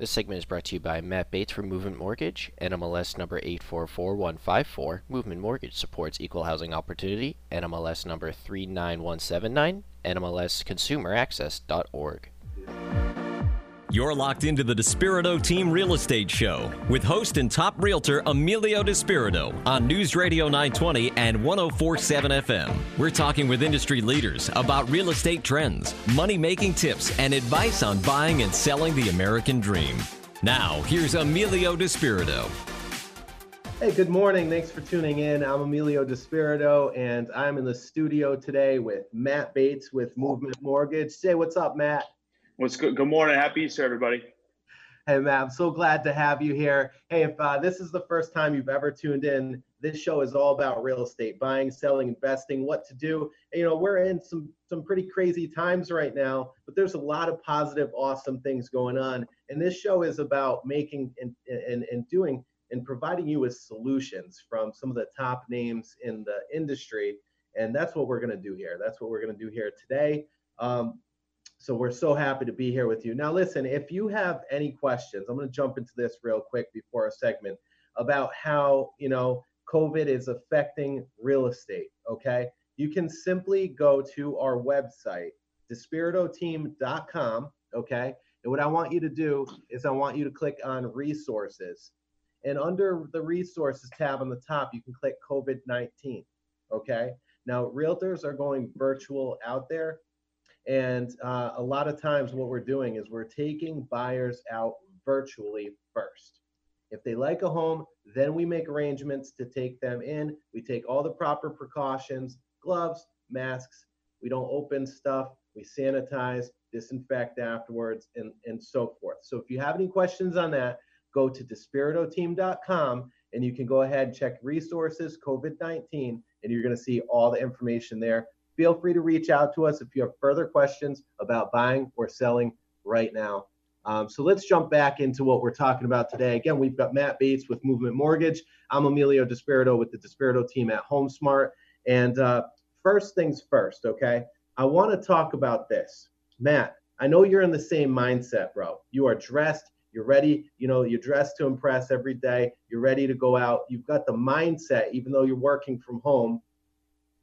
This segment is brought to you by Matt Bates from Movement Mortgage, NMLS number 844154. Movement Mortgage supports equal housing opportunity, NMLS number 39179, NMLSconsumeraccess.org. You're locked into the Despirito Team Real Estate Show with host and top realtor Emilio Despirito on News Radio 920 and 1047 FM. We're talking with industry leaders about real estate trends, money making tips, and advice on buying and selling the American dream. Now, here's Emilio Despirito. Hey, good morning. Thanks for tuning in. I'm Emilio Despirito, and I'm in the studio today with Matt Bates with Movement Mortgage. Say what's up, Matt. What's good? Good morning. Happy Easter, everybody. Hey, Matt, I'm so glad to have you here. Hey, if uh, this is the first time you've ever tuned in, this show is all about real estate, buying, selling, investing, what to do. And, you know, we're in some some pretty crazy times right now, but there's a lot of positive, awesome things going on. And this show is about making and and, and doing and providing you with solutions from some of the top names in the industry. And that's what we're going to do here. That's what we're going to do here today. Um, so we're so happy to be here with you. Now, listen, if you have any questions, I'm going to jump into this real quick before our segment about how, you know, COVID is affecting real estate. Okay. You can simply go to our website, despiritoteam.com. Okay. And what I want you to do is I want you to click on resources. And under the resources tab on the top, you can click COVID 19. Okay. Now, realtors are going virtual out there and uh, a lot of times, what we're doing is we're taking buyers out virtually first. If they like a home, then we make arrangements to take them in. We take all the proper precautions gloves, masks. We don't open stuff. We sanitize, disinfect afterwards, and, and so forth. So if you have any questions on that, go to despiritoteam.com and you can go ahead and check resources COVID 19, and you're going to see all the information there feel free to reach out to us if you have further questions about buying or selling right now. Um, so let's jump back into what we're talking about today. Again, we've got Matt Bates with Movement Mortgage. I'm Emilio Despirito with the Despirito team at HomeSmart. And uh, first things first, okay? I want to talk about this. Matt, I know you're in the same mindset, bro. You are dressed, you're ready, you know, you're dressed to impress every day, you're ready to go out. You've got the mindset, even though you're working from home,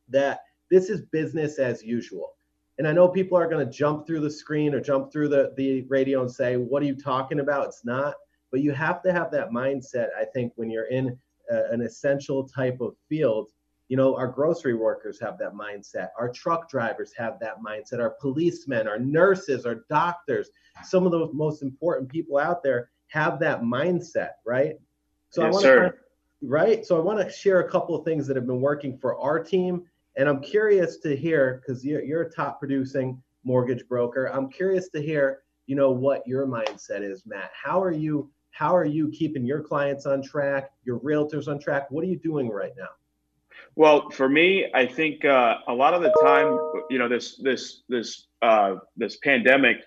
that this is business as usual. And I know people are going to jump through the screen or jump through the, the radio and say, What are you talking about? It's not. But you have to have that mindset, I think, when you're in a, an essential type of field. You know, our grocery workers have that mindset. Our truck drivers have that mindset. Our policemen, our nurses, our doctors, some of the most important people out there have that mindset, right? So yes, I want to, right? So I want to share a couple of things that have been working for our team and I'm curious to hear, because you're, a top producing mortgage broker. I'm curious to hear, you know, what your mindset is, Matt. How are you? How are you keeping your clients on track, your realtors on track? What are you doing right now? Well, for me, I think uh, a lot of the time, you know, this this this uh, this pandemic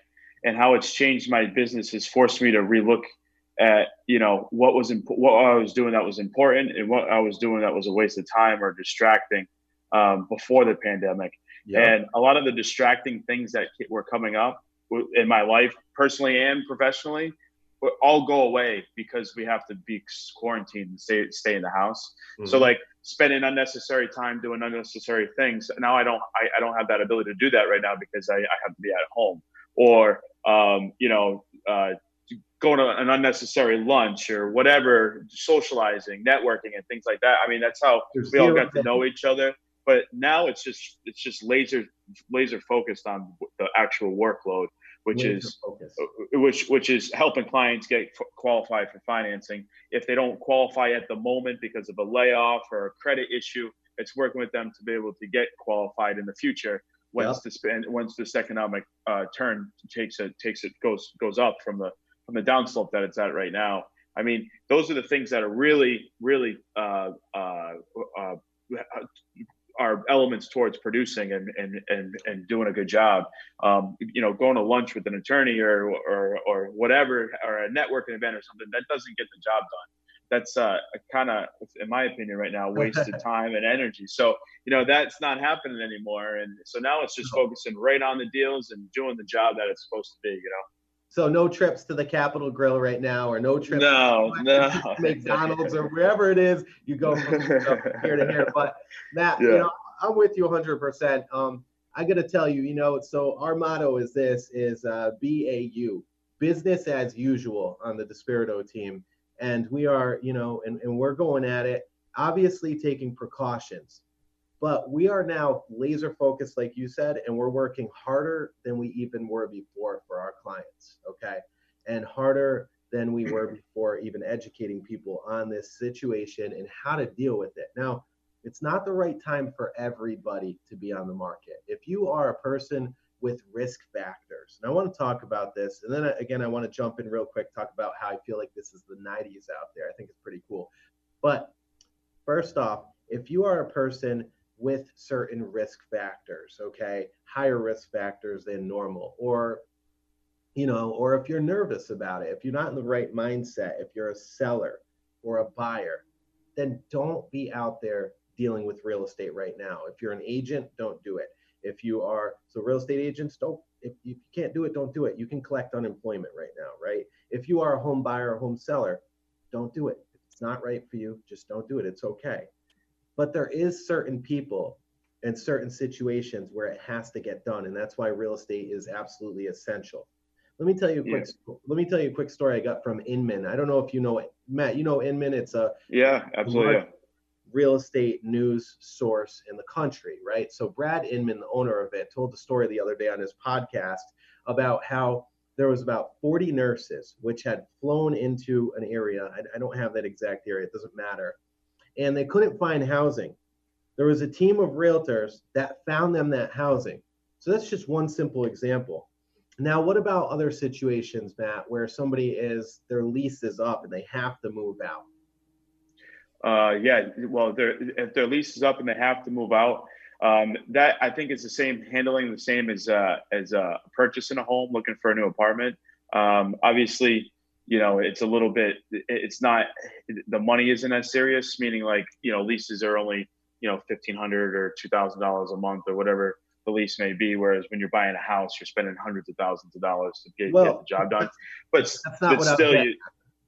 and how it's changed my business has forced me to relook at you know what was imp- what I was doing that was important and what I was doing that was a waste of time or distracting um, before the pandemic. Yep. And a lot of the distracting things that were coming up in my life, personally and professionally, all go away because we have to be quarantined and stay stay in the house. Mm-hmm. So like spending unnecessary time doing unnecessary things. Now I don't I, I don't have that ability to do that right now because I, I have to be at home. Or um, you know, uh, going to an unnecessary lunch or whatever, socializing, networking, and things like that. I mean, that's how There's we all got to know each other but now it's just it's just laser laser focused on the actual workload which laser is focus. Uh, which which is helping clients get qualified for financing if they don't qualify at the moment because of a layoff or a credit issue it's working with them to be able to get qualified in the future once yep. this once this economic uh, turn takes it takes it goes goes up from the from the downslope that it's at right now I mean, those are the things that are really, really uh, uh, are elements towards producing and and and, and doing a good job. Um, you know, going to lunch with an attorney or or or whatever, or a networking event or something that doesn't get the job done. That's uh, kind of, in my opinion, right now, wasted time and energy. So you know that's not happening anymore, and so now it's just focusing right on the deals and doing the job that it's supposed to be. You know. So no trips to the Capital Grille right now, or no trips no, to no. McDonald's or wherever it is. You go from here to here. But Matt, Yeah. you know, I'm with you 100%. Um, I got to tell you, you know, so our motto is this: is uh, BAU, business as usual, on the Despirito team, and we are, you know, and, and we're going at it, obviously taking precautions. But we are now laser focused, like you said, and we're working harder than we even were before for our clients. Okay. And harder than we were before, even educating people on this situation and how to deal with it. Now, it's not the right time for everybody to be on the market. If you are a person with risk factors, and I want to talk about this, and then uh, again, I want to jump in real quick, talk about how I feel like this is the 90s out there. I think it's pretty cool. But first off, if you are a person with certain risk factors, okay, higher risk factors than normal, or you know, or if you're nervous about it, if you're not in the right mindset, if you're a seller or a buyer, then don't be out there dealing with real estate right now. If you're an agent, don't do it. If you are so real estate agents, don't if you can't do it, don't do it. You can collect unemployment right now, right? If you are a home buyer or home seller, don't do it. If it's not right for you, just don't do it. It's okay. But there is certain people and certain situations where it has to get done, and that's why real estate is absolutely essential. Let me tell you a quick. Let me tell you a quick story I got from Inman. I don't know if you know it, Matt. You know Inman. It's a Yeah, absolutely. Yeah. real estate news source in the country, right? So Brad Inman, the owner of it, told the story the other day on his podcast about how there was about 40 nurses which had flown into an area. I, I don't have that exact area. It doesn't matter. And they couldn't find housing. There was a team of realtors that found them that housing. So that's just one simple example. Now, what about other situations, Matt, where somebody is their lease is up and they have to move out? Uh, yeah, well, if their lease is up and they have to move out, um, that I think is the same handling the same as uh, as uh, purchasing a home, looking for a new apartment. Um, obviously, you know, it's a little bit. It's not the money isn't as serious. Meaning, like you know, leases are only you know fifteen hundred or two thousand dollars a month or whatever the lease may be. Whereas when you're buying a house, you're spending hundreds of thousands of dollars to get, Well, get the job done. But, That's not but what I was still, getting you.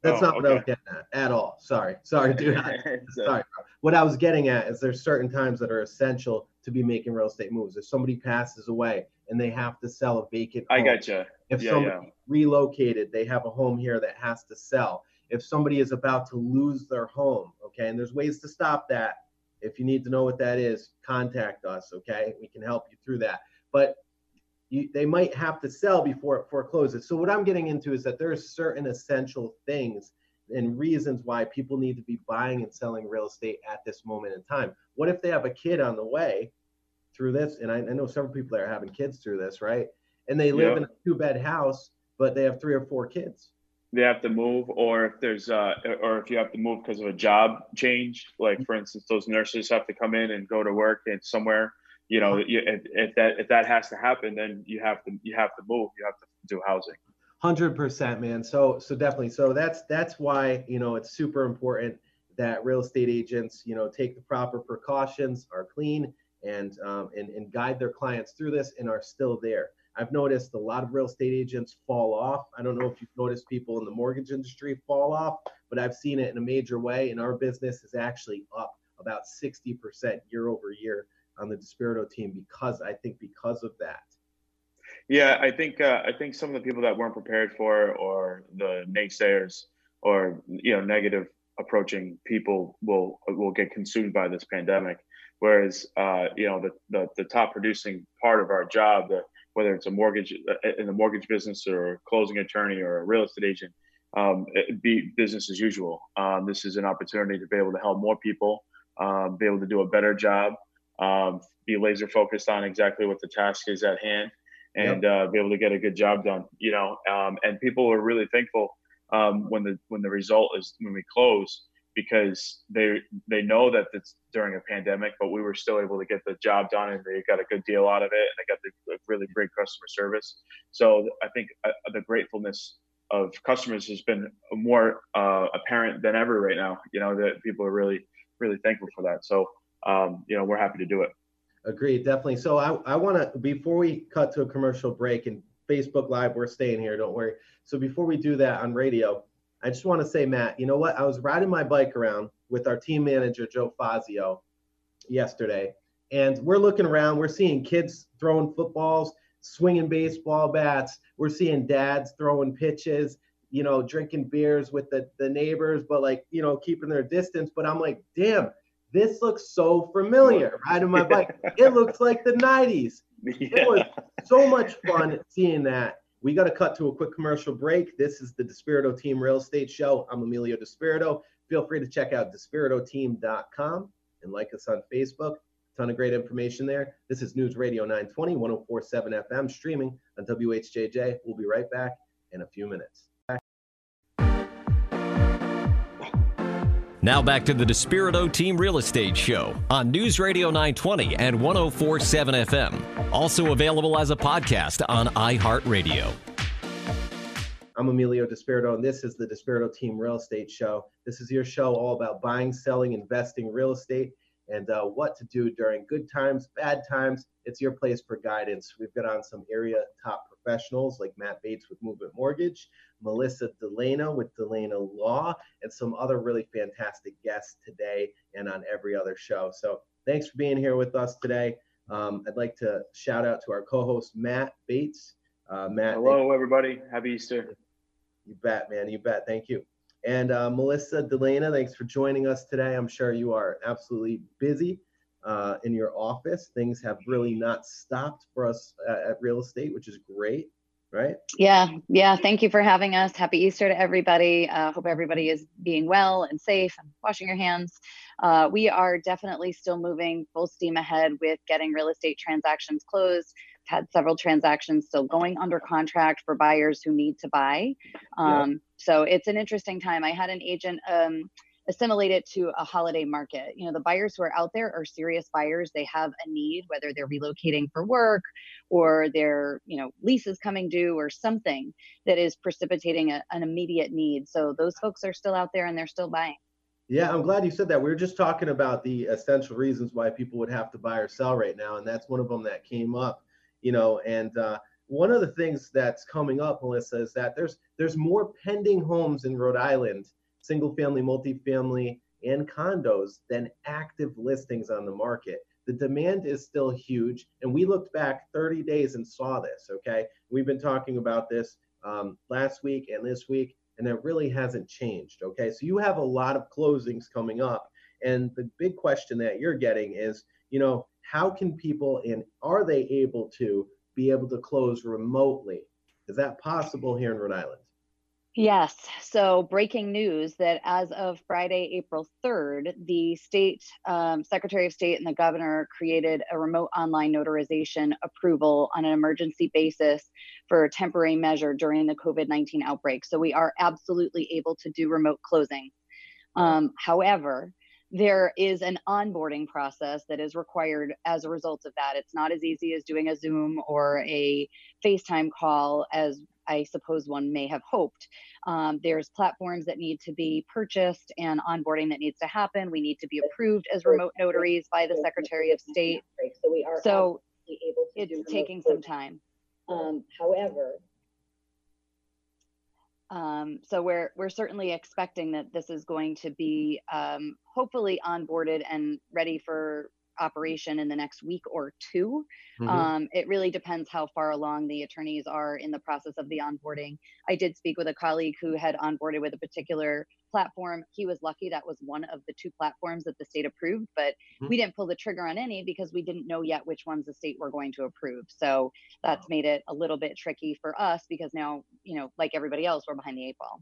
That's Oh, not what I was getting at at all. Sorry, sorry, dude. So- sorry. What I was getting at is there's certain times that are essential to be making real estate moves. If somebody passes away and they have to sell a vacant I gotcha. if Yeah, somebody relocated, they have a home here that has to sell. If somebody is about to lose their home, okay, and there's ways to stop that. If you need to know what that is, contact us, okay? We can help you through that. But you, they might have to sell before it forecloses. So what I'm getting into is that there's certain essential things and reasons why people need to be buying and selling real estate at this moment in time. What if they have a kid on the way through this? And I, I know several people that are having kids through this, right? And they live Yeah. in a two bed house, but they have three or four kids. they have to move or if there's uh or if you have to move because of a job change like for instance those nurses have to come in and go to work and somewhere you know you, if, if that if that has to happen then you have to you have to move you have to do housing Hundred percent, man. So so definitely. So that's that's why you know it's super important that real estate agents you know take the proper precautions, are clean, and um, and and guide their clients through this and are still there. I've noticed a lot of real estate agents fall off. I don't know if you've noticed people in the mortgage industry fall off, but I've seen it in a major way. And our business is actually up about 60% year over year on the Despirito team because I think because of that. yeah i think uh, i think some of the people that weren't prepared for or the naysayers or you know negative approaching people will will get consumed by this pandemic whereas uh, you know the, the the top producing part of our job the whether it's a mortgage uh, in the mortgage business or a closing attorney or a real estate agent, um, be business as usual. Um, this is an opportunity to be able to help more people, um, be able to do a better job, um, be laser focused on exactly what the task is at hand, and uh, be able to get a good job done. You know, um, and people are really thankful um, when the when the result is when we close because they they know that it's during a pandemic, but we were still able to get the job done, and they got a good deal out of it, and they got the really great customer service. So I think uh, the gratefulness of customers has been more uh, apparent than ever right now. You know that people are really really thankful for that. So um, you know we're happy to do it. Agreed, definitely. So I, I want to before we cut to a commercial break and Facebook Live. We're staying here. Don't worry. So before we do that on radio, I just want to say, Matt, you know what? I was riding my bike around with our team manager, Joe Fazio, yesterday, and we're looking around. We're seeing kids throwing footballs, swinging baseball bats. We're seeing dads throwing pitches, you know, drinking beers with the, the neighbors, but like, you know, keeping their distance. But I'm like, damn, this looks so familiar. Riding my bike. it looks like the 90s. Yeah. It was so much fun seeing that. We got to cut to a quick commercial break. This is the Despirito Team Real Estate Show. I'm Emilio Despirito. Feel free to check out despiritoteam.com and like us on Facebook. Ton of great information there. This is News Radio 920, 1047 FM, streaming on WHJJ. We'll be right back in a few minutes. Now back to the Despirito Team Real Estate Show on News Radio 920 and 1047 FM. Also available as a podcast on iHeartRadio. I'm Emilio Despirito, and this is the Despirito Team Real Estate Show. This is your show all about buying, selling, investing real estate, and uh, what to do during good times, bad times. It's your place for guidance. We've got on some area top professionals like Matt Bates with Movement Mortgage, Melissa D'Ellena with D'Ellena Law, and some other really fantastic guests today and on every other show. So thanks for being here with us today. Um, I'd like to shout out to our co-host Matt Bates. Uh, Matt, hello everybody. Happy Easter. You bet, man. You bet. Thank you. And uh, Melissa D'Ellena, thanks for joining us today. I'm sure you are absolutely busy uh, in your office. Things have really not stopped for us at, at real estate, which is great right? Yeah, yeah. Thank you for having us. Happy Easter to everybody. Uh, hope everybody is being well and safe and washing your hands. Uh, we are definitely still moving full steam ahead with getting real estate transactions closed. Had several transactions still going under contract for buyers who need to buy. Um, yeah. So it's an interesting time. I had an agent. Um, assimilate it to a holiday market. You know, the buyers who are out there are serious buyers. They have a need, whether they're relocating for work or their, you know, lease is coming due or something that is precipitating a, an immediate need. So those folks are still out there and they're still buying. Yeah, I'm glad you said that. We were just talking about the essential reasons why people would have to buy or sell right now, and that's one of them that came up. You know, and uh, one of the things that's coming up, Melissa, is that there's there's more pending homes in Rhode Island single family, multifamily, and condos than active listings on the market. The demand is still huge. And we looked back 30 days and saw this. Okay. We've been talking about this um, last week and this week, and it really hasn't changed. Okay. So you have a lot of closings coming up. And the big question that you're getting is, you know, how can people and are they able to be able to close remotely? Is that possible here in Rhode Island? Yes. So, breaking news that as of Friday, April 3rd, the state um, secretary of state and the governor created a remote online notarization approval on an emergency basis for a temporary measure during the COVID 19 outbreak. So, we are absolutely able to do remote closing. Um, however, there is an onboarding process that is required as a result of that. It's not as easy as doing a Zoom or a FaceTime call as I suppose one may have hoped. Um, there's platforms that need to be purchased and onboarding that needs to happen. We need to be approved as remote notaries by the Secretary of State. So we are so able to it's taking some time. Um, however, um, so we're we're certainly expecting that this is going to be um, hopefully onboarded and ready for operation in the next week or 2 mm-hmm. um, it really depends how far along the attorneys are in the process of the onboarding. I did speak with a colleague who had onboarded with a particular platform. He was lucky that was one of the two platforms that the state approved, but mm-hmm. we didn't pull the trigger on any because we didn't know yet which ones the state were going to approve. So that's made it a little bit tricky for us because now, you know, like everybody else, we're behind the eight ball.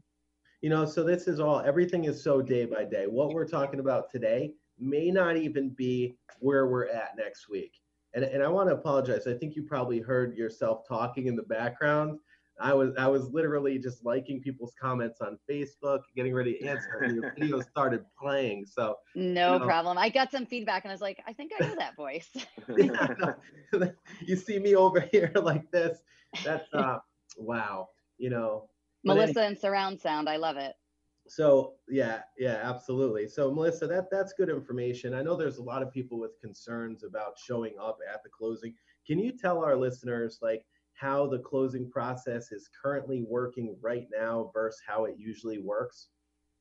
You know, so this is all, everything is so day by day. What we're talking about today may not even be where we're at next week. And, and I want to apologize. I think you probably heard yourself talking in the background. I was I was literally just liking people's comments on Facebook, getting ready to answer, and your video started playing. So no you know, problem. I got some feedback, and I was like, I think I know that voice. yeah, no, you see me over here like this. That's uh, wow. You know, Melissa anyway, and surround sound. I love it so yeah yeah absolutely so melissa that that's good information i know there's a lot of people with concerns about showing up at the closing can you tell our listeners like how the closing process is currently working right now versus how it usually works?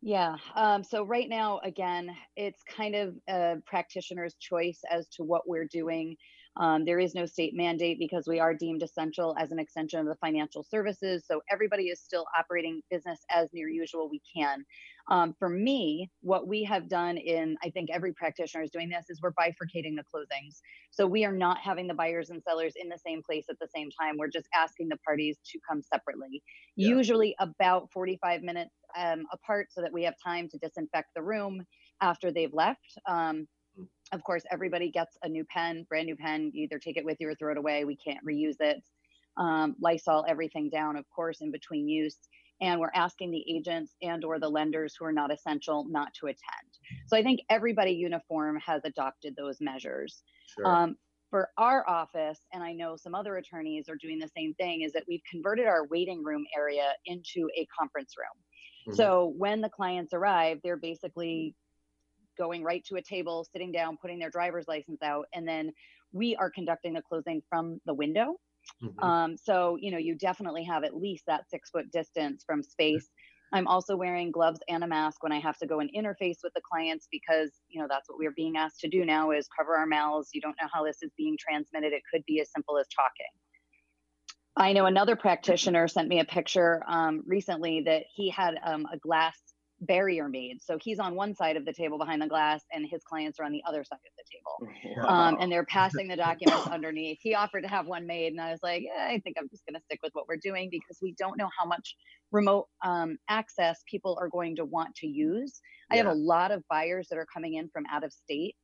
Yeah. Um, so right now, again, it's kind of a practitioner's choice as to what we're doing. Um, there is no state mandate because we are deemed essential as an extension of the financial services. So everybody is still operating business as near usual we can. Um, for me, what we have done in, I think every practitioner is doing this, is we're bifurcating the closings. So we are not having the buyers and sellers in the same place at the same time. We're just asking the parties to come separately, yeah. usually about 45 minutes um, apart so that we have time to disinfect the room after they've left. Um. Of course, everybody gets a new pen, brand new pen. You either take it with you or throw it away. We can't reuse it. Um, Lysol everything down, of course, in between use and we're asking the agents and or the lenders who are not essential not to attend so i think everybody uniform has adopted those measures sure. um, for our office and i know some other attorneys are doing the same thing is that we've converted our waiting room area into a conference room mm-hmm. so when the clients arrive they're basically going right to a table sitting down putting their driver's license out and then we are conducting the closing from the window Mm-hmm. Um, so, you know, you definitely have at least that six foot distance from space. I'm also wearing gloves and a mask when I have to go and interface with the clients because, you know, that's what we're being asked to do now is cover our mouths. You don't know how this is being transmitted. It could be as simple as talking. I know another practitioner sent me a picture um, recently that he had um, a glass barrier made. So he's on one side of the table behind the glass, and his clients are on the other side of the table. Wow. Um, and they're passing the documents underneath. He offered to have one made, and I was like, yeah, I think I'm just going to stick with what we're doing because we don't know how much remote um, access people are going to want to use. Yeah. I have a lot of buyers that are coming in from out of state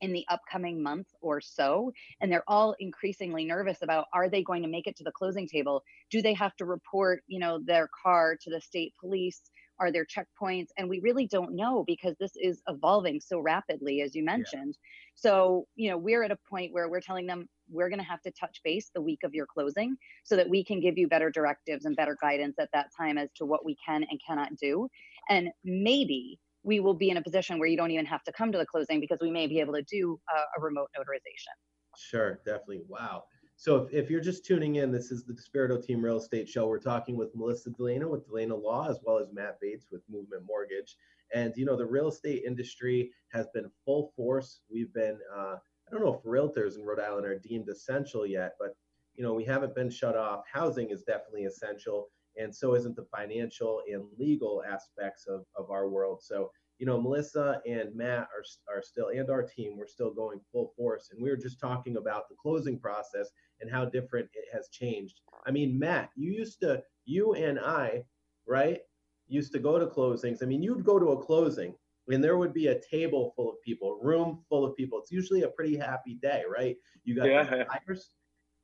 in the upcoming month or so and they're all increasingly nervous about are they going to make it to the closing table do they have to report you know their car to the state police are there checkpoints? And we really don't know because this is evolving so rapidly, as you mentioned. Yeah. So, you know, we're at a point where we're telling them we're going to have to touch base the week of your closing so that we can give you better directives and better guidance at that time as to what we can and cannot do. And maybe we will be in a position where you don't even have to come to the closing because we may be able to do a, a remote notarization. Sure, definitely. Wow. So if, if you're just tuning in, this is the Despirito Team Real Estate Show. We're talking with Melissa D'Ellena with D'Ellena Law, as well as Matt Bates with Movement Mortgage. And you know, the real estate industry has been full force. We've been, uh, I don't know if realtors in Rhode Island are deemed essential yet, but you know, we haven't been shut off. Housing is definitely essential, and so isn't the financial and legal aspects of, of our world. So you know, Melissa and Matt are, are still, and our team, we're still going full force. And we were just talking about the closing process and how different it has changed. I mean, Matt, you used to, you and I, right, used to go to closings. I mean, you'd go to a closing and there would be a table full of people, a room full of people. It's usually a pretty happy day, right? You got yeah. the buyers,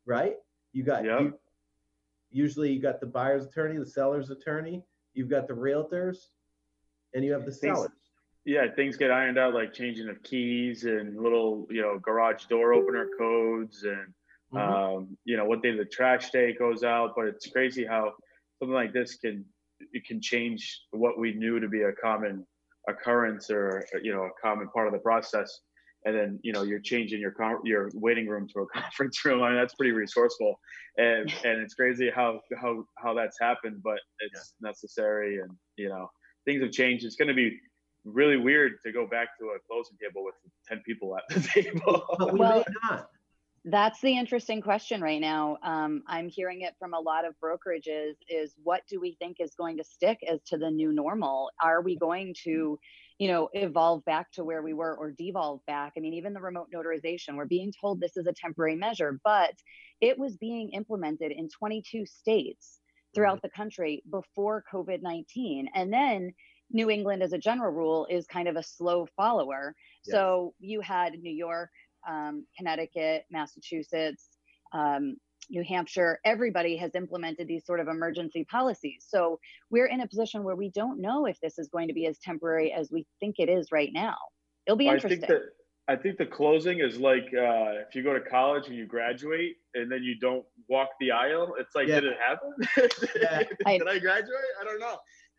right? You got, yep. you, usually you got the buyer's attorney, the seller's attorney, you've got the realtors, and you have the sellers yeah, things get ironed out like changing of keys and little, you know, garage door opener codes and, mm-hmm. um, you know, what day the trash day goes out. But it's crazy how something like this can it can change what we knew to be a common occurrence or you know a common part of the process. And then you know you're changing your your waiting room to a conference room. I mean that's pretty resourceful, and and it's crazy how how how that's happened, but it's yeah. necessary. And you know things have changed. It's going to be really weird to go back to a closing table with 10 people at the table. but we well, not. That's the interesting question right now. Um, I'm hearing it from a lot of brokerages is what do we think is going to stick as to the new normal? Are we going to, you know, evolve back to where we were or devolve back? I mean, even the remote notarization, we're being told this is a temporary measure, but it was being implemented in 22 states throughout mm-hmm. the country before COVID 19. And then New England, as a general rule, is kind of a slow follower. Yes. So you had New York, um, Connecticut, Massachusetts, um, New Hampshire, everybody has implemented these sort of emergency policies. So we're in a position where we don't know if this is going to be as temporary as we think it is right now. It'll be interesting. I think that, I think the closing is like uh, if you go to college and you graduate and then you don't walk the aisle. It's like, yeah. did it happen? yeah. did I graduate? I don't know.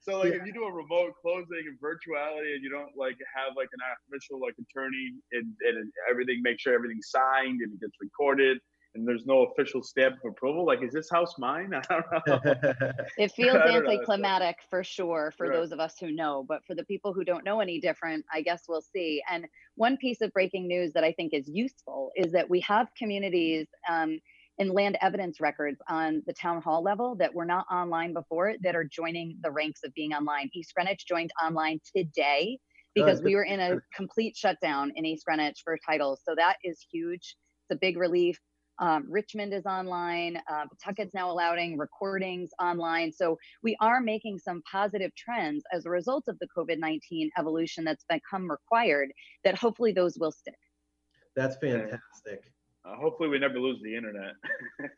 So like yeah. if you do a remote closing and virtuality and you don't like have like an official like attorney and, and everything, make sure everything's signed and it gets recorded and there's no official stamp of approval. Like, is this house mine? I don't know. It feels I don't know. anticlimactic for sure for Right. those of us who know, but for the people who don't know any different, I guess we'll see. And one piece of breaking news that I think is useful is that we have communities um, and land evidence records on the town hall level that were not online before that are joining the ranks of being online. East Greenwich joined online today because we were in a complete shutdown in East Greenwich for titles. So that is huge. It's a big relief. Um, Richmond is online. Uh, Pawtucket's now allowing recordings online. So we are making some positive trends as a result of the COVID 19 evolution that's become required, that hopefully those will stick. That's fantastic. Uh, hopefully, we never lose the internet.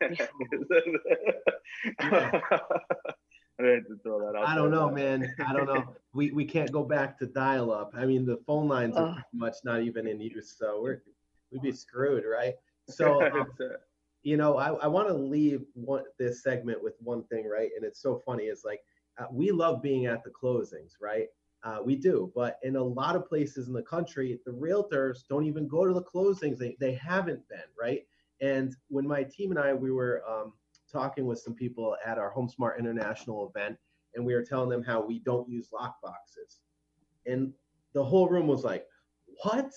I had to throw that out. I don't there. know, man. I don't know. We we can't go back to dial up. I mean, the phone lines are Ugh. pretty much not even in use, so we're we'd be screwed, right? So um, you know, I, I want to leave one this segment with one thing, right? And it's so funny. It's like uh, we love being at the closings, right? Uh, we do, but in a lot of places in the country, the realtors don't even go to the closings. They they haven't been, right? And when my team and I we were um, talking with some people at our HomeSmart International event, and we were telling them how we don't use lock boxes, and the whole room was like, "What?"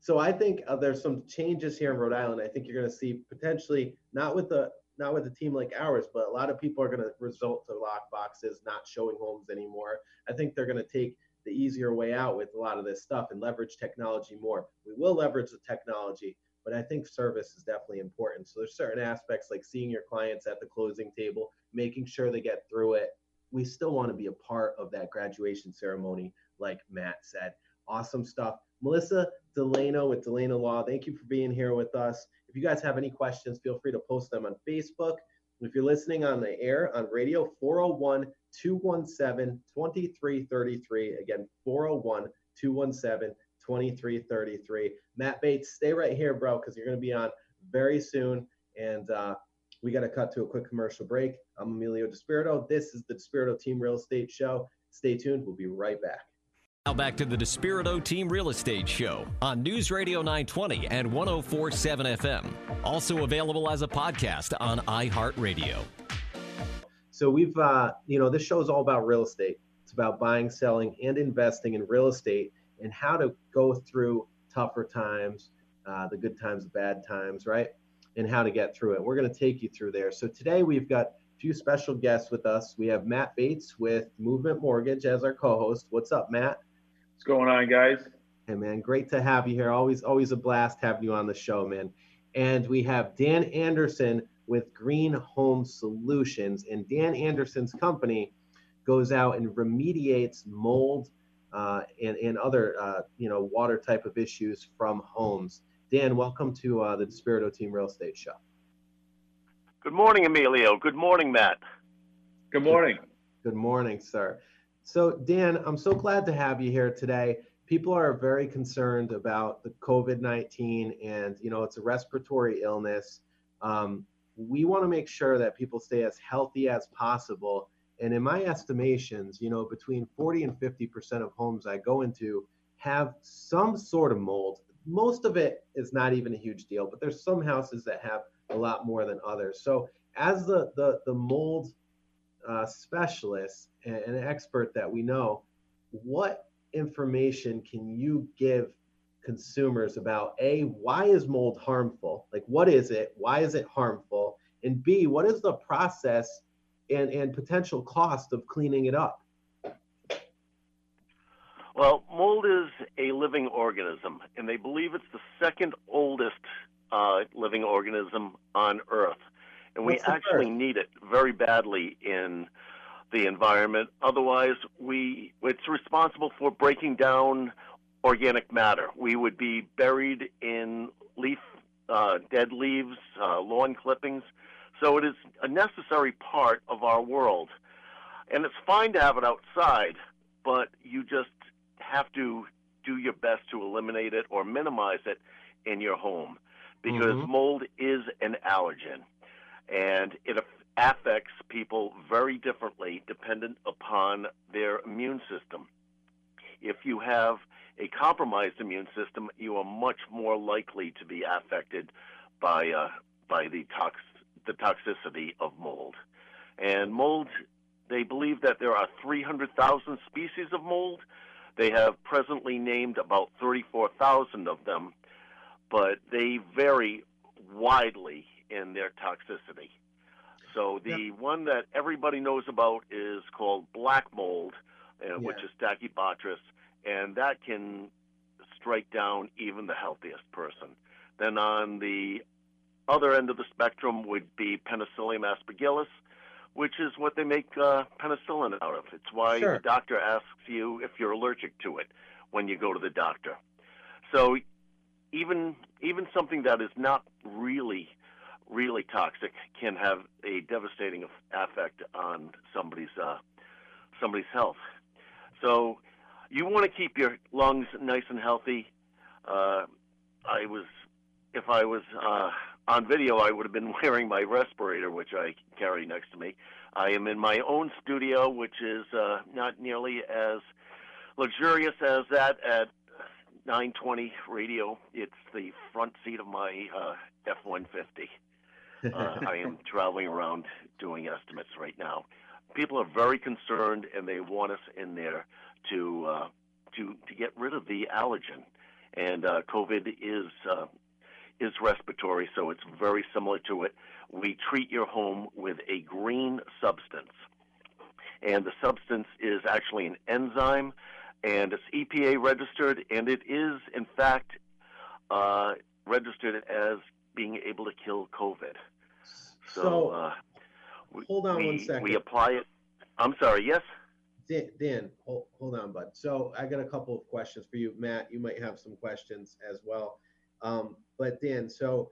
So I think uh, there's some changes here in Rhode Island. I think you're going to see potentially not with the not with a team like ours, but a lot of people are going to resort to lock boxes, not showing homes anymore. I think they're going to take the easier way out with a lot of this stuff and leverage technology more. We will leverage the technology, but I think service is definitely important. So there's certain aspects like seeing your clients at the closing table, making sure they get through it. We still want to be a part of that graduation ceremony, like Matt said. Awesome stuff. Melissa D'Ellena with D'Ellena Law, thank you for being here with us. If you guys have any questions, feel free to post them on Facebook. If you're listening on the air on radio, 401 217 2333. Again, 401 217 2333. Matt Bates, stay right here, bro, because you're going to be on very soon. And uh, we got to cut to a quick commercial break. I'm Emilio Despirito. This is the Despirito Team Real Estate Show. Stay tuned. We'll be right back. Now back to the Despirito Team Real Estate Show on News Radio 920 and 1047 FM. Also available as a podcast on iHeartRadio. So we've, uh, you know, this show is all about real estate. It's about buying, selling, and investing in real estate and how to go through tougher times, uh, the good times, the bad times, right? And how to get through it. We're going to take you through there. So today we've got a few special guests with us. We have Matt Bates with Movement Mortgage as our co-host. What's up, Matt? What's going on, guys? Hey man, great to have you here. Always, always a blast having you on the show, man. And we have Dan Anderson with Green Home Solutions, and Dan Anderson's company goes out and remediates mold uh, and and other uh, you know water type of issues from homes. Dan, welcome to uh, the Despirito Team Real Estate Show. Good morning, Emilio. Good morning, Matt. Good morning. Good morning, sir. So, Dan, I'm so glad to have you here today. People are very concerned about the COVID 19, and you know, it's a respiratory illness. Um, we want to make sure that people stay as healthy as possible. And in my estimations, you know, between 40 and 50% of homes I go into have some sort of mold. Most of it is not even a huge deal, but there's some houses that have a lot more than others. So, as the the, the mold uh, specialist and an expert that we know, what information can you give consumers about a why is mold harmful? Like what is it? Why is it harmful? And b what is the process and and potential cost of cleaning it up? Well, mold is a living organism, and they believe it's the second oldest uh, living organism on Earth. And we actually need it very badly in the environment. Otherwise, we it's responsible for breaking down organic matter. We would be buried in leaf, uh, dead leaves, uh, lawn clippings. So it is a necessary part of our world. And it's fine to have it outside, but you just have to do your best to eliminate it or minimize it in your home because Mhm. mold is an allergen and it affects people very differently dependent upon their immune system. If you have a compromised immune system, you are much more likely to be affected by uh, by the tox the toxicity of mold. And mold, they believe that there are 300,000 species of mold. They have presently named about 34,000 of them, but they vary widely in their toxicity. So the yeah. one that everybody knows about is called black mold, uh, yeah. which is Stachybotrys, and that can strike down even the healthiest person. Then on the other end of the spectrum would be Penicillium aspergillus, which is what they make uh, penicillin out of. It's why sure. the doctor asks you if you're allergic to it when you go to the doctor. So even even something that is not really really toxic can have a devastating effect on somebody's uh, somebody's health. So you want to keep your lungs nice and healthy. Uh, I was, if I was uh, on video, I would have been wearing my respirator, which I carry next to me. I am in my own studio, which is uh, not nearly as luxurious as that at 920 radio. It's the front seat of my uh, F 150. Uh, I am traveling around doing estimates right now. People are very concerned, and they want us in there to uh, to to get rid of the allergen. And uh, COVID is uh, is respiratory, so it's very similar to it. We treat your home with a green substance, and the substance is actually an enzyme, and it's EPA registered, and it is in fact uh, registered as being able to kill COVID. So, so uh, hold on we, one second. We apply it. I'm sorry. Yes. Dan, Dan hold, hold on, bud. So I got a couple of questions for you, Matt. You might have some questions as well. Um, but Dan, so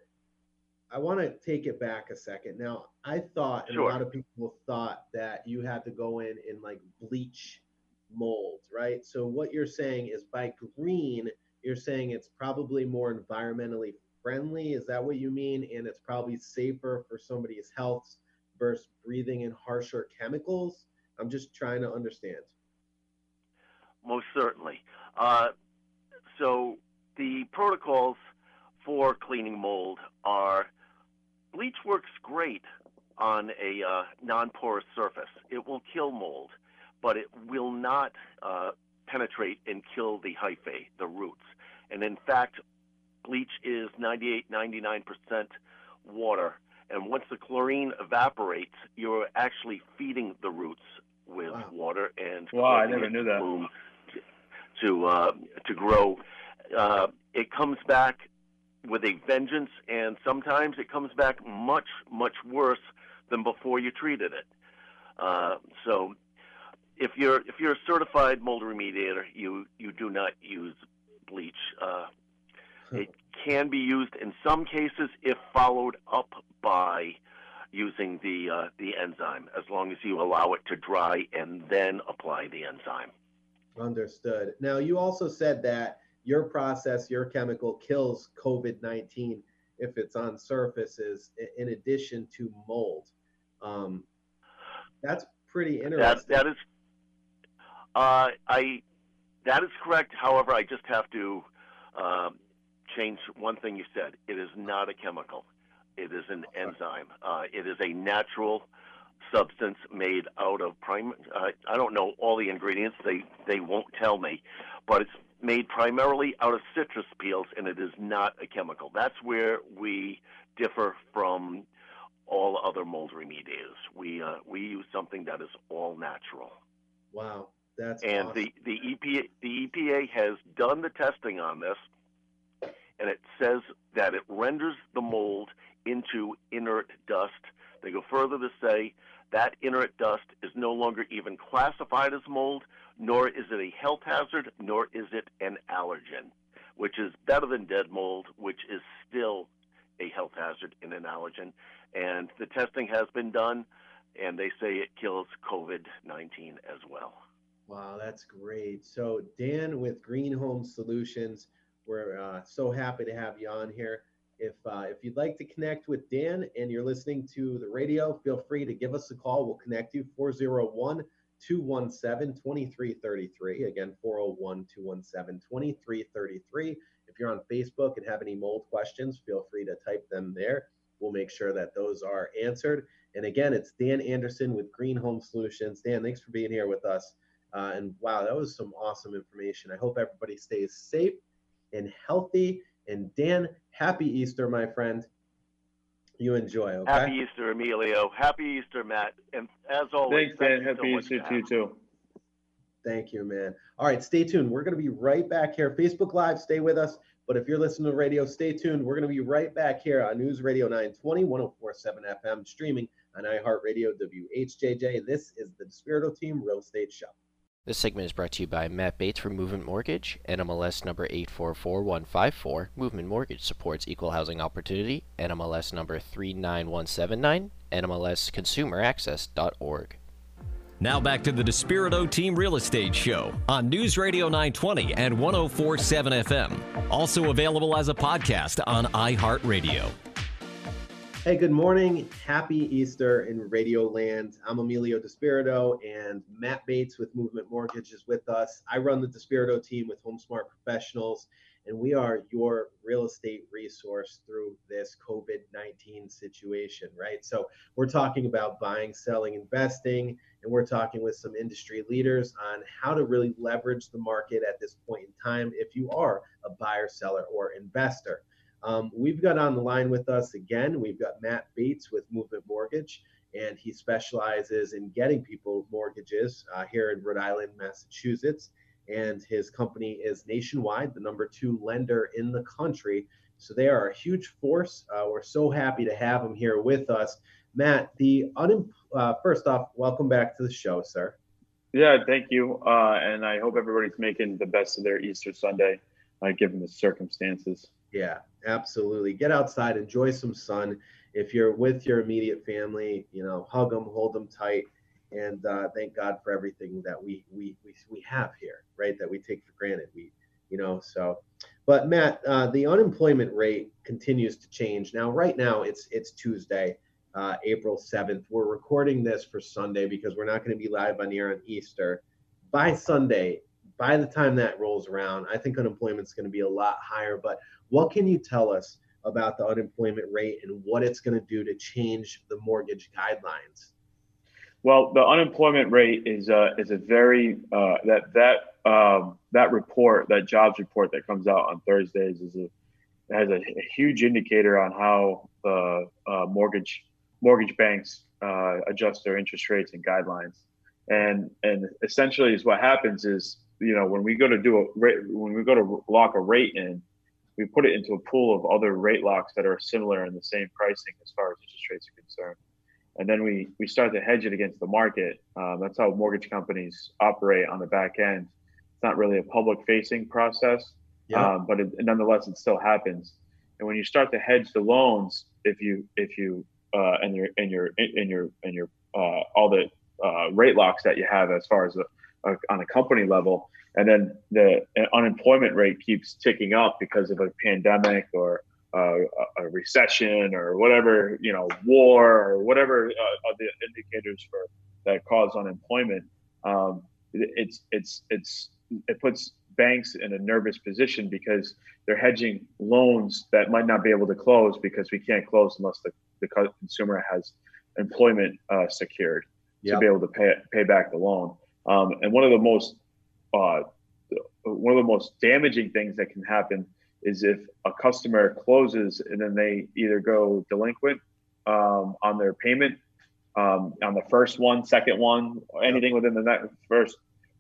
I want to take it back a second. Now, I thought, and sure. a lot of people thought that you had to go in and like bleach mold, right? So what you're saying is by green, you're saying it's probably more environmentally friendly. Is that what you mean? And it's probably safer for somebody's health versus breathing in harsher chemicals. I'm just trying to understand. Most certainly. Uh, so the protocols for cleaning mold are bleach works great on a uh, non-porous surface. It will kill mold, but it will not uh, penetrate and kill the hyphae, the roots. And in fact, bleach is 98, 99% water. And once the chlorine evaporates, you're actually feeding the roots with wow. water and wow, I never knew that. To uh, to grow, uh, it comes back with a vengeance, and sometimes it comes back much much worse than before you treated it. Uh, so, if you're if you're a certified mold remediator, you you do not use bleach. It can be used in some cases if followed up by using the uh, the enzyme, as long as you allow it to dry and then apply the enzyme. Understood. Now, you also said that your process, your chemical, kills COVID 19 if it's on surfaces, in addition to mold. Um, that's pretty interesting. That, that is, uh, I, that is correct. However, I just have to um, change one thing you said. It is not a chemical. It is an enzyme. Uh, it is a natural substance made out of prime. Uh, I don't know all the ingredients. They they won't tell me, but it's made primarily out of citrus peels, and it is not a chemical. That's where we differ from all other mold remediators. We uh, we use something that is all natural. Wow, that's and awesome. the the EPA the EPA has done the testing on this and it says that it renders the mold into inert dust. They go further to say that inert dust is no longer even classified as mold, nor is it a health hazard, nor is it an allergen, which is better than dead mold, which is still a health hazard and an allergen. And the testing has been done, and they say it kills COVID 19 as well. Wow, that's great. So, Dan with Green Home Solutions we're uh, so happy to have you on here. If uh, if you'd like to connect with Dan and you're listening to the radio, feel free to give us a call. We'll connect you 401 217 2333. Again, 401 217 2333. If you're on Facebook and have any mold questions, feel free to type them there. we'll make sure that those are answered. And again, it's Dan Anderson with Green Home Solutions. Dan, thanks for being here with us. Uh, and wow, that was some awesome information. I hope everybody stays safe and healthy. And Dan, happy Easter, my friend. You enjoy. Okay? Happy Easter, Emilio. Happy Easter, Matt. And as always, thanks, Dan. Happy so Easter to you too. Thank you, man. All right, stay tuned. We're going to be right back here. Facebook Live, stay with us. But if you're listening to radio, stay tuned. We're going to be right back here on News Radio 920, 1047 FM, streaming on iHeartRadio, WHJJ. This is the Despirito Team Real Estate Show. This segment is brought to you by Matt Bates from Movement Mortgage, NMLS number 844154. Movement Mortgage supports equal housing opportunity, NMLS number 39179, NMLSconsumeraccess.org. Now back to the Despirito Team Real Estate Show on News Radio 920 and 1047 FM. Also available as a podcast on iHeartRadio. Hey, good morning. Happy Easter in Radio Land. I'm Emilio Despirito, and Matt Bates with Movement Mortgage is with us. I run the Despirito team with HomeSmart Professionals, and we are your real estate resource through this COVID 19 situation, right? So, we're talking about buying, selling, investing, and we're talking with some industry leaders on how to really leverage the market at this point in time if you are a buyer, seller, or investor. Um, we've got on the line with us again, we've got Matt Bates with Movement Mortgage, and he specializes in getting people mortgages uh, here in Rhode Island, Massachusetts. And his company is nationwide, the number two lender in the country. So they are a huge force. Uh, we're so happy to have him here with us. Matt, the unem- uh, first off, welcome back to the show, sir. Yeah, thank you. Uh, and I hope everybody's making the best of their Easter Sunday, uh, given the circumstances. Yeah, absolutely. Get outside, enjoy some sun. If you're with your immediate family, you know, hug them, hold them tight, and uh, thank God for everything that we we we we have here, right? That we take for granted. We, you know, so. But Matt, uh, the unemployment rate continues to change. Now, right now, it's it's Tuesday, uh, April seventh. We're recording this for Sunday because we're not going to be live on air on Easter. By Sunday, by the time that rolls around, I think unemployment is going to be a lot higher. But what can you tell us about the unemployment rate and what it's going to do to change the mortgage guidelines? Well, the unemployment rate is a is a very uh, that that um, that report that jobs report that comes out on Thursdays is a has a, a huge indicator on how the uh, mortgage mortgage banks uh, adjust their interest rates and guidelines. And and essentially, is what happens is you know when we go to do a rate when we go to lock a rate in, we put it into a pool of other rate locks that are similar in the same pricing as far as interest rates are concerned. And then we, we start to hedge it against the market. Um, that's how mortgage companies operate on the back end. It's not really a public facing process, yeah. um, but it, nonetheless, it still happens. And when you start to hedge the loans, if you, if you, uh, and your, and your, and your, and your, uh, all the uh, rate locks that you have as far as a, on a company level, and then the unemployment rate keeps ticking up because of a pandemic or uh, a recession or whatever you know war or whatever uh, the indicators for that cause unemployment um, it's it's it's it puts banks in a nervous position because they're hedging loans that might not be able to close because we can't close unless the, the consumer has employment uh, secured yep. to be able to pay pay back the loan um, and one of the most uh, one of the most damaging things that can happen is if a customer closes and then they either go delinquent um, on their payment um, on the first one, second one, anything within the next, first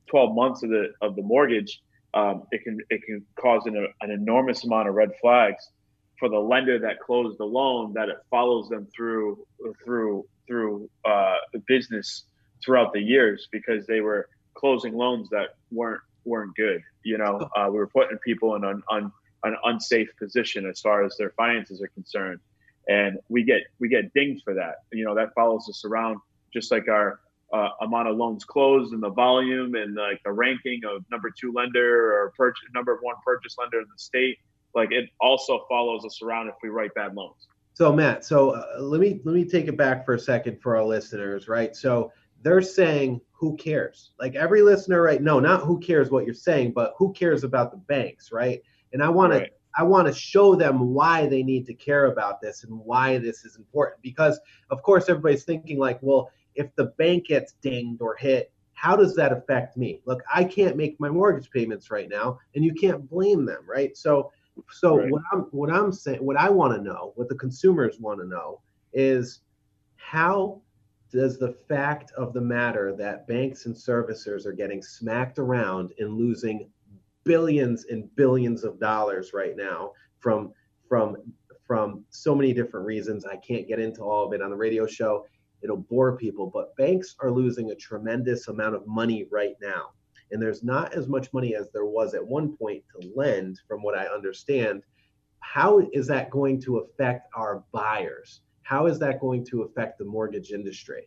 12 months of the of the mortgage, um, it can it can cause an, an enormous amount of red flags for the lender that closed the loan that it follows them through through through uh, the business throughout the years because they were closing loans that weren't weren't good. You know, uh, we were putting people in an, un, an unsafe position as far as their finances are concerned, and we get we get dinged for that. You know, that follows us around just like our uh, amount of loans closed and the volume and like the ranking of number two lender or purchase, number one purchase lender in the state. Like it also follows us around if we write bad loans. So Matt, so uh, let me let me take it back for a second for our listeners, right? So they're saying who cares like every listener right no not who cares what you're saying but who cares about the banks right and i want right. to I want to show them why they need to care about this and why this is important. Because of course everybody's thinking like, well, if the bank gets dinged or hit, how does that affect me? Look, I can't make my mortgage payments right now, and you can't blame them, right? So, so right. what I'm what I'm saying, what I want to know, what the consumers want to know, is how does the fact of the matter that banks and servicers are getting smacked around and losing billions and billions of dollars right now from from from so many different reasons. I can't get into all of it on the radio show. It'll bore people, but banks are losing a tremendous amount of money right now. And there's not as much money as there was at one point to lend, from what I understand. How is that going to affect our buyers? How is that going to affect the mortgage industry?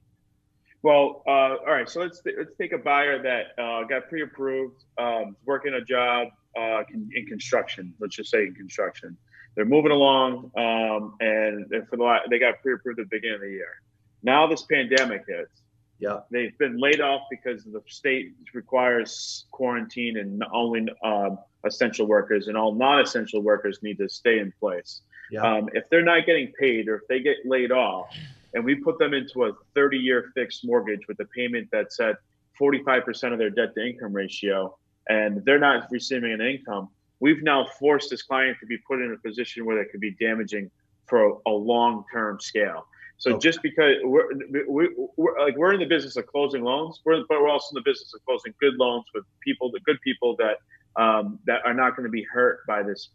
Well, uh, all right. So let's let's take a buyer that uh, got pre-approved, um, working a job uh, in construction. Let's just say in construction, they're moving along, um, and for the they got pre-approved at the beginning of the year. Now this pandemic hits. Yeah, they've been laid off because the state requires quarantine, and only um, essential workers and all non-essential workers need to stay in place. Yeah. Um, if they're not getting paid, or if they get laid off and we put them into a 30 year fixed mortgage with a payment that's at 45% of their debt to income ratio, and they're not receiving an income, we've now forced this client to be put in a position where that could be damaging for a, a long term scale. So okay. just because we're, we, we're like we're in the business of closing loans, we're, but we're also in the business of closing good loans with people, the good people that um, that are not going to be hurt by this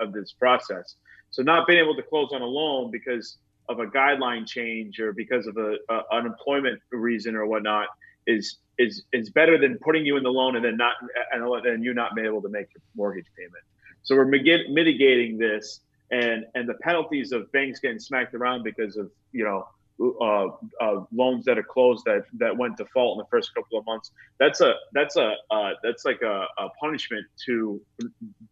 of this process. So not being able to close on a loan because of a guideline change or because of a, a unemployment reason or whatnot is is is better than putting you in the loan and then not and then you not being able to make your mortgage payment. So we're mitigating this and and the penalties of banks getting smacked around because of you know uh, uh, loans that are closed that that went default in the first couple of months. That's a that's a uh, that's like a, a punishment to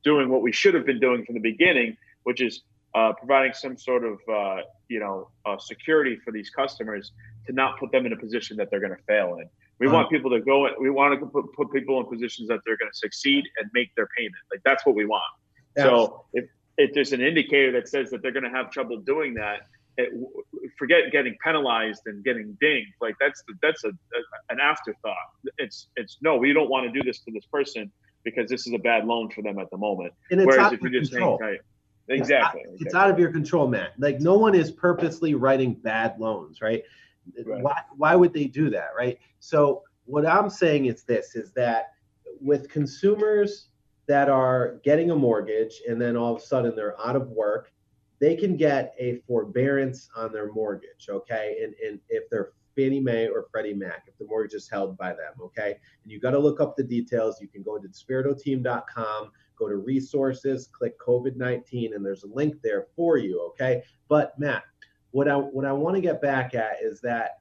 doing what we should have been doing from the beginning, which is uh, providing some sort of uh, you know uh, security for these customers to not put them in a position that they're going to fail in. We want people to go. We want to put, put people in positions that they're going to succeed and make their payment. Like that's what we want. Yes. So if if there's an indicator that says that they're going to have trouble doing that, it, forget getting penalized and getting dinged. Like that's the, that's a, a, an afterthought. It's it's no, we don't want to do this to this person because this is a bad loan for them at the moment. Whereas if you're just Exactly. It's, it's out of your control, Matt. Like no one is purposely writing bad loans, right? right? Why why would they do that, right? So what I'm saying is this is that with consumers that are getting a mortgage and then all of a sudden they're out of work, they can get a forbearance on their mortgage, okay? And and if they're Fannie Mae or Freddie Mac, if the mortgage is held by them, okay? And you got to look up the details. You can go to despiritoteam.com go to resources, click COVID 19, and there's a link there for you. Okay. But Matt, what I, what I want to get back at is that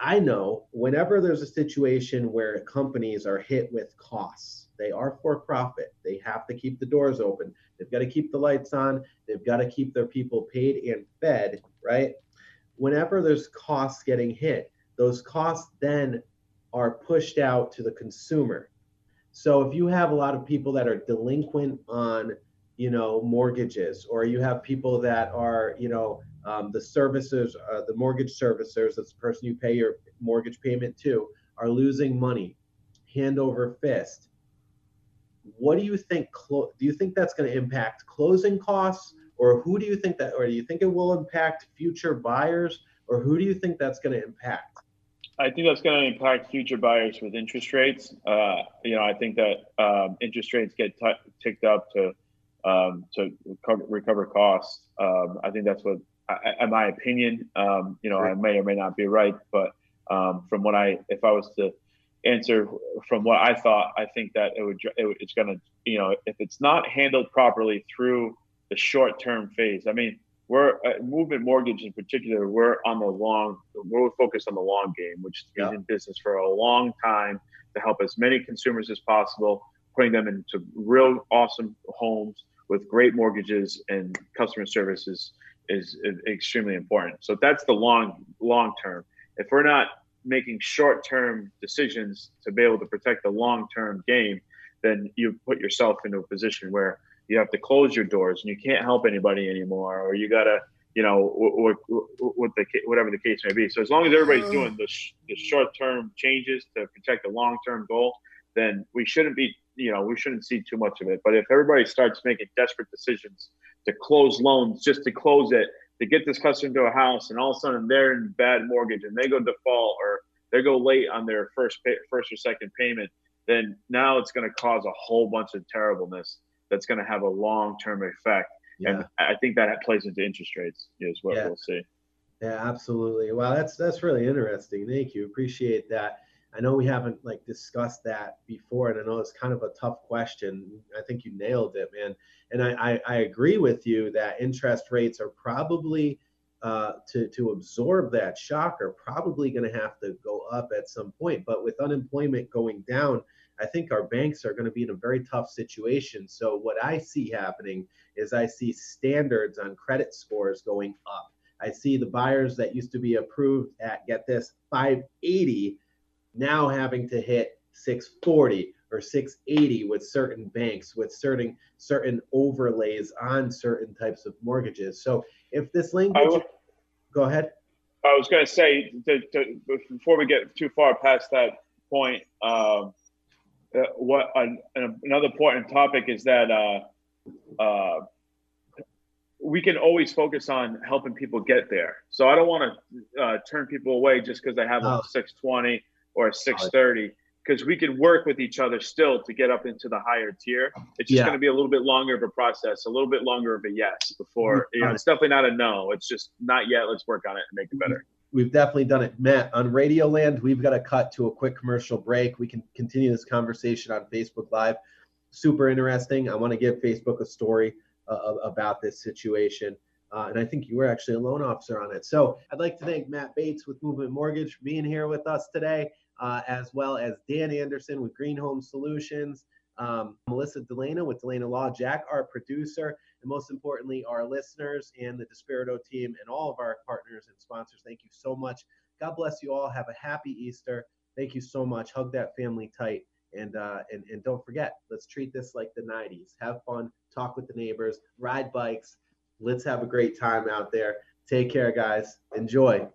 I know whenever there's a situation where companies are hit with costs, they are for profit. They have to keep the doors open. They've got to keep the lights on. They've got to keep their people paid and fed, right? Whenever there's costs getting hit, those costs then are pushed out to the consumer. So if you have a lot of people that are delinquent on, you know, mortgages, or you have people that are, you know, um, the servicers, uh, the mortgage servicers, that's the person you pay your mortgage payment to, are losing money, hand over fist. What do you think? Clo- do you think that's going to impact closing costs, or who do you think that, or do you think it will impact future buyers, or who do you think that's going to impact? I think that's going to impact future buyers with interest rates. Uh, you know, I think that um, interest rates get t- ticked up to um, to recover, recover costs. Um, I think that's what, I, in my opinion, um, you know, I may or may not be right, but um, from what I, if I was to answer from what I thought, I think that it would, it, it's going to, you know, if it's not handled properly through the short term phase. I mean, we're uh, movement mortgage in particular we're on the long we're focused on the long game which is yeah. in business for a long time to help as many consumers as possible putting them into real awesome homes with great mortgages and customer services is, is extremely important so that's the long long term if we're not making short term decisions to be able to protect the long term game then you put yourself into a position where you have to close your doors and you can't help anybody anymore, or you gotta, you know, what, what the whatever the case may be. So as long as everybody's mm. doing the, sh- the short term changes to protect the long term goal, then we shouldn't be, you know, we shouldn't see too much of it. But if everybody starts making desperate decisions to close loans just to close it, to get this customer to a house, and all of a sudden they're in bad mortgage and they go default or they go late on their first pay, first or second payment, then now it's going to cause a whole bunch of terribleness that's going to have a long term effect. Yeah. And I think that plays into interest rates is what yeah. we'll see. Yeah, absolutely. Well, that's that's really interesting. Thank you. Appreciate that. I know we haven't like discussed that before, and I know it's kind of a tough question. I think you nailed it, man. And I, I, I agree with you that interest rates are probably uh, to to absorb that shock are probably going to have to go up at some point. But with unemployment going down, I think our banks are going to be in a very tough situation. So what I see happening is I see standards on credit scores going up. I see the buyers that used to be approved at get this 580 now having to hit 640 or 680 with certain banks with certain certain overlays on certain types of mortgages. So if this language go ahead. I was going to say to, to, before we get too far past that point, um, uh, what an, another important topic is that uh, uh, we can always focus on helping people get there. So I don't want to uh, turn people away just because they have a 620 or a 630 because we can work with each other still to get up into the higher tier. It's just yeah. going to be a little bit longer of a process, a little bit longer of a yes before, you know, it's definitely not a no. It's just not yet. Let's work on it and make it better. We've definitely done it. Matt, on Radioland, we've got to cut to a quick commercial break. We can continue this conversation on Facebook Live. Super interesting. I want to give Facebook a story uh, about this situation. Uh, and I think you were actually a loan officer on it. So I'd like to thank Matt Bates with Movement Mortgage for being here with us today, uh, as well as Dan Anderson with Green Home Solutions, um, Melissa D'Ellena with D'Ellena Law, Jack, our producer, and most importantly, our listeners and the Despirito team and all of our partners and sponsors. Thank you so much. God bless you all. Have a happy Easter. Thank you so much. Hug that family tight. And, uh, and, and don't forget, let's treat this like the 90s. Have fun, talk with the neighbors, ride bikes. Let's have a great time out there. Take care, guys. Enjoy.